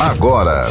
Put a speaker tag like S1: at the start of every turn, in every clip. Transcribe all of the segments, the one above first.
S1: agora.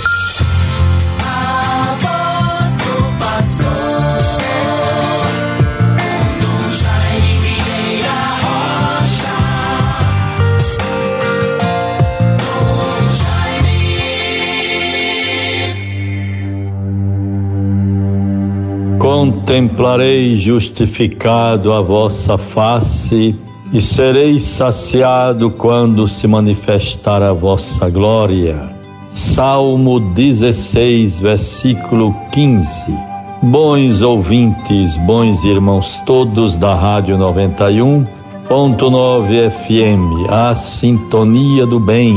S2: Contemplarei justificado a vossa face e serei saciado quando se manifestar a vossa glória. Salmo 16, versículo 15. Bons ouvintes, bons irmãos todos da Rádio 91.9 FM, a sintonia do bem.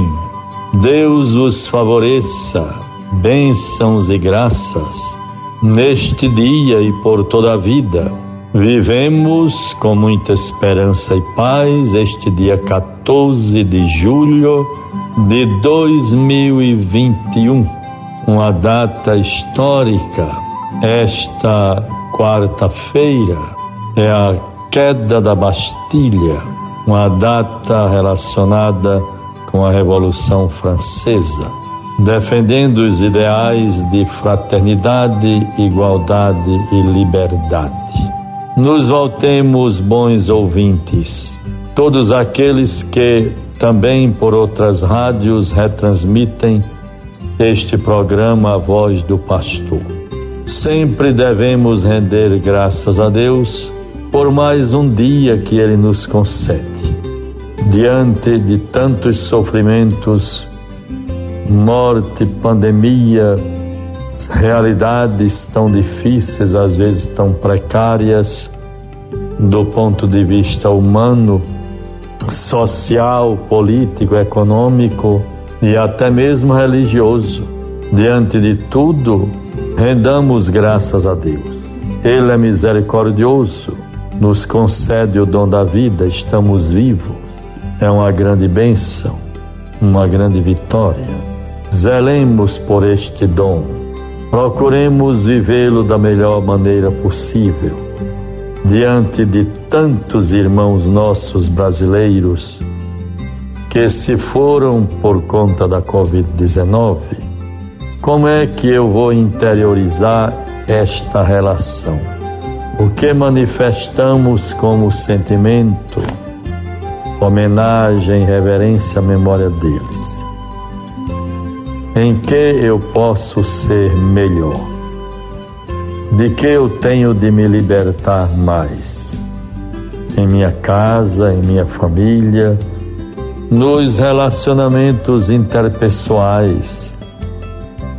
S2: Deus os favoreça, bênçãos e graças, neste dia e por toda a vida Vivemos com muita esperança e paz este dia 14 de julho de 2021, uma data histórica. Esta quarta-feira é a queda da Bastilha, uma data relacionada com a Revolução Francesa, defendendo os ideais de fraternidade, igualdade e liberdade. Nos voltemos, bons ouvintes, todos aqueles que também por outras rádios retransmitem este programa A Voz do Pastor. Sempre devemos render graças a Deus por mais um dia que Ele nos concede. Diante de tantos sofrimentos, morte, pandemia, realidades tão difíceis, às vezes tão precárias, do ponto de vista humano, social, político, econômico e até mesmo religioso. Diante de tudo, rendamos graças a Deus. Ele é misericordioso, nos concede o dom da vida, estamos vivos. É uma grande bênção, uma grande vitória. Zelemos por este dom Procuremos vivê-lo da melhor maneira possível, diante de tantos irmãos nossos brasileiros que se foram por conta da Covid-19. Como é que eu vou interiorizar esta relação? O que manifestamos como sentimento, homenagem, reverência à memória deles? Em que eu posso ser melhor? De que eu tenho de me libertar mais? Em minha casa, em minha família, nos relacionamentos interpessoais,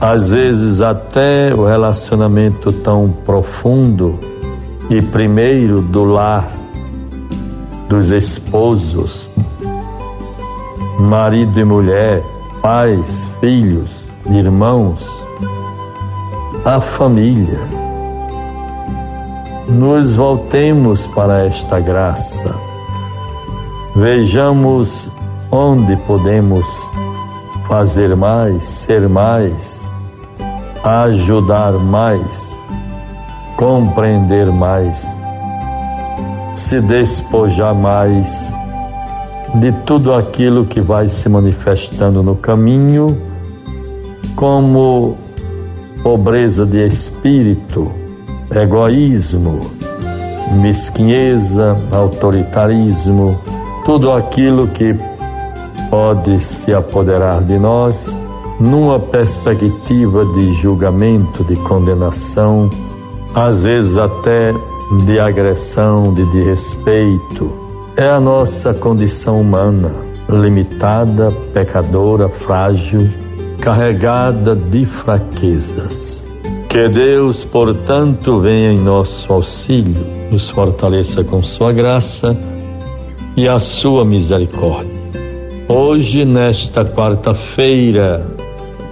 S2: às vezes até o relacionamento tão profundo e primeiro do lar, dos esposos, marido e mulher, pais, filhos, irmãos, a família. Nos voltemos para esta graça. Vejamos onde podemos fazer mais, ser mais, ajudar mais, compreender mais, se despojar mais de tudo aquilo que vai se manifestando no caminho, como pobreza de espírito, egoísmo, mesquinheza, autoritarismo, tudo aquilo que pode se apoderar de nós numa perspectiva de julgamento, de condenação, às vezes até de agressão, de desrespeito é a nossa condição humana, limitada, pecadora, frágil, carregada de fraquezas. Que Deus, portanto, venha em nosso auxílio, nos fortaleça com Sua graça e a Sua misericórdia. Hoje, nesta quarta-feira,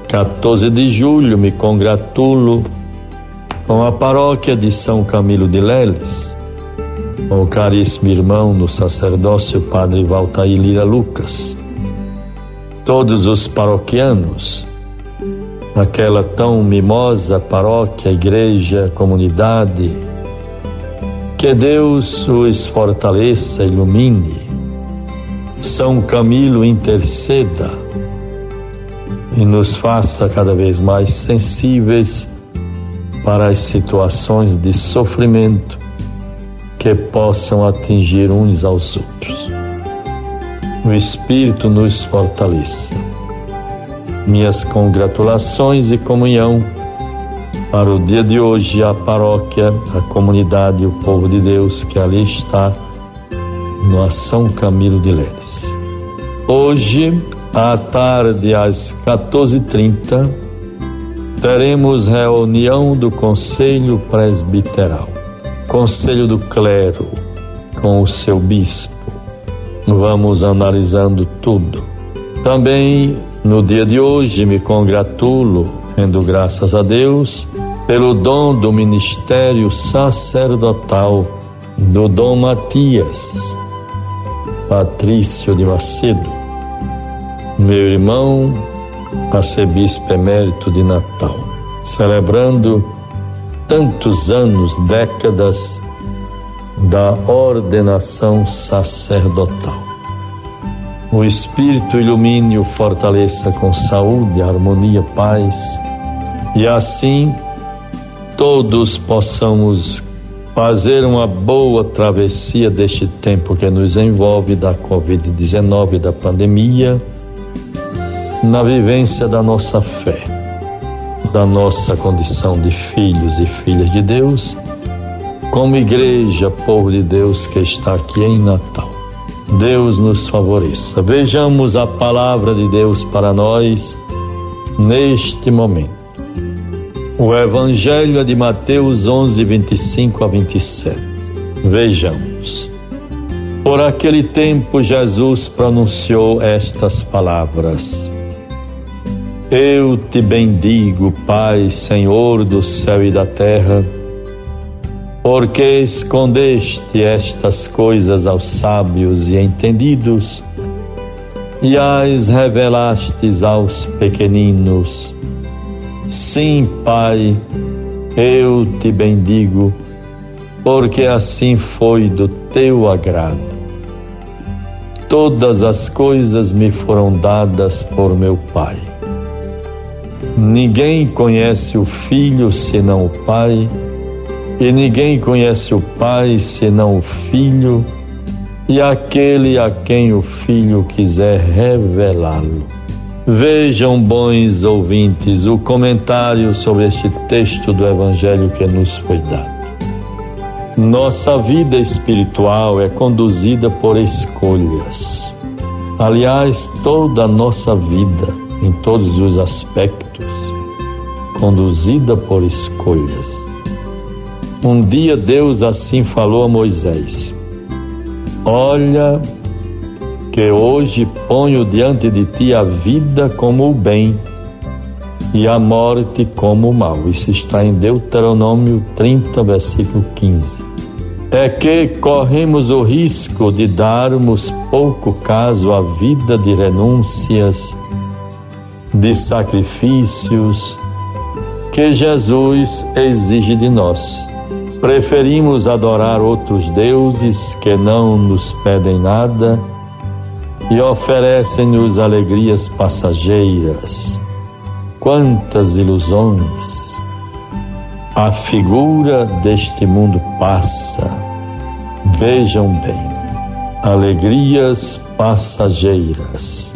S2: 14 de julho, me congratulo com a paróquia de São Camilo de Leles o caríssimo irmão no sacerdócio, Padre Valtair Lira Lucas, todos os paroquianos, aquela tão mimosa paróquia, igreja, comunidade, que Deus os fortaleça, ilumine, São Camilo interceda, e nos faça cada vez mais sensíveis para as situações de sofrimento que possam atingir uns aos outros. O Espírito nos fortaleça. Minhas congratulações e comunhão para o dia de hoje, a paróquia, a comunidade e o povo de Deus que ali está no São Camilo de Leres. Hoje, à tarde, às 14h30, teremos reunião do Conselho Presbiteral, Conselho do Clero, com o seu bispo. Vamos analisando tudo. Também no dia de hoje me congratulo, rendo graças a Deus, pelo dom do ministério sacerdotal do Dom Matias, Patrício de Macedo, meu irmão, arcebispo emérito de Natal, celebrando tantos anos, décadas da ordenação sacerdotal. O Espírito ilumine o fortaleça com saúde, harmonia, paz, e assim todos possamos fazer uma boa travessia deste tempo que nos envolve da Covid-19, da pandemia, na vivência da nossa fé, da nossa condição de filhos e filhas de Deus, como igreja, povo de Deus que está aqui em Natal. Deus nos favoreça. Vejamos a palavra de Deus para nós neste momento. O Evangelho é de Mateus 11, 25 a 27. Vejamos. Por aquele tempo, Jesus pronunciou estas palavras: Eu te bendigo, Pai, Senhor do céu e da terra, porque escondeste estas coisas aos sábios e entendidos e as revelastes aos pequeninos. Sim, Pai, eu te bendigo, porque assim foi do teu agrado. Todas as coisas me foram dadas por meu Pai. Ninguém conhece o Filho senão o Pai, e ninguém conhece o Pai senão o Filho, e aquele a quem o Filho quiser revelá-lo. Vejam, bons ouvintes, o comentário sobre este texto do Evangelho que nos foi dado. Nossa vida espiritual é conduzida por escolhas. Aliás, toda a nossa vida, em todos os aspectos, conduzida por escolhas. Um dia Deus assim falou a Moisés: Olha, que hoje ponho diante de ti a vida como o bem e a morte como o mal. Isso está em Deuteronômio 30, versículo 15. É que corremos o risco de darmos pouco caso à vida de renúncias, de sacrifícios que Jesus exige de nós. Preferimos adorar outros deuses que não nos pedem nada e oferecem-nos alegrias passageiras. Quantas ilusões! A figura deste mundo passa. Vejam bem, alegrias passageiras.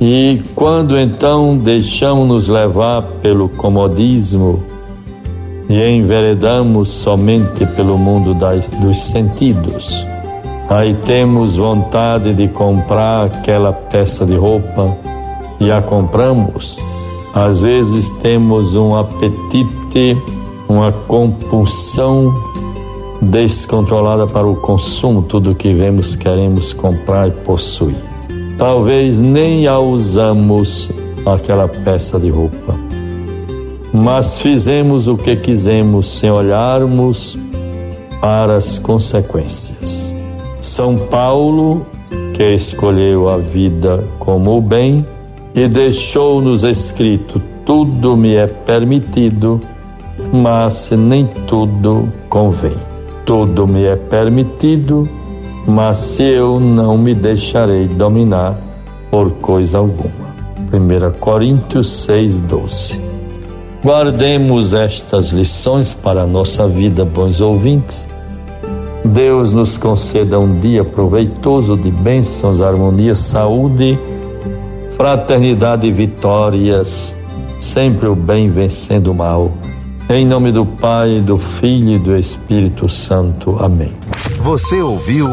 S2: E quando então deixamos-nos levar pelo comodismo e enveredamos somente pelo mundo das, dos sentidos, Aí temos vontade de comprar aquela peça de roupa e a compramos. Às vezes temos um apetite, uma compulsão descontrolada para o consumo, tudo que vemos queremos comprar e possuir. Talvez nem a usamos aquela peça de roupa, mas fizemos o que quisemos sem olharmos para as consequências. São Paulo, que escolheu a vida como o bem e deixou-nos escrito: tudo me é permitido, mas nem tudo convém. Tudo me é permitido, mas se eu não me deixarei dominar por coisa alguma. 1 Coríntios 6, 12. Guardemos estas lições para a nossa vida, bons ouvintes. Deus nos conceda um dia proveitoso de bênçãos, harmonia, saúde, fraternidade e vitórias, sempre o bem vencendo o mal. Em nome do Pai, do Filho e do Espírito Santo. Amém.
S1: Você ouviu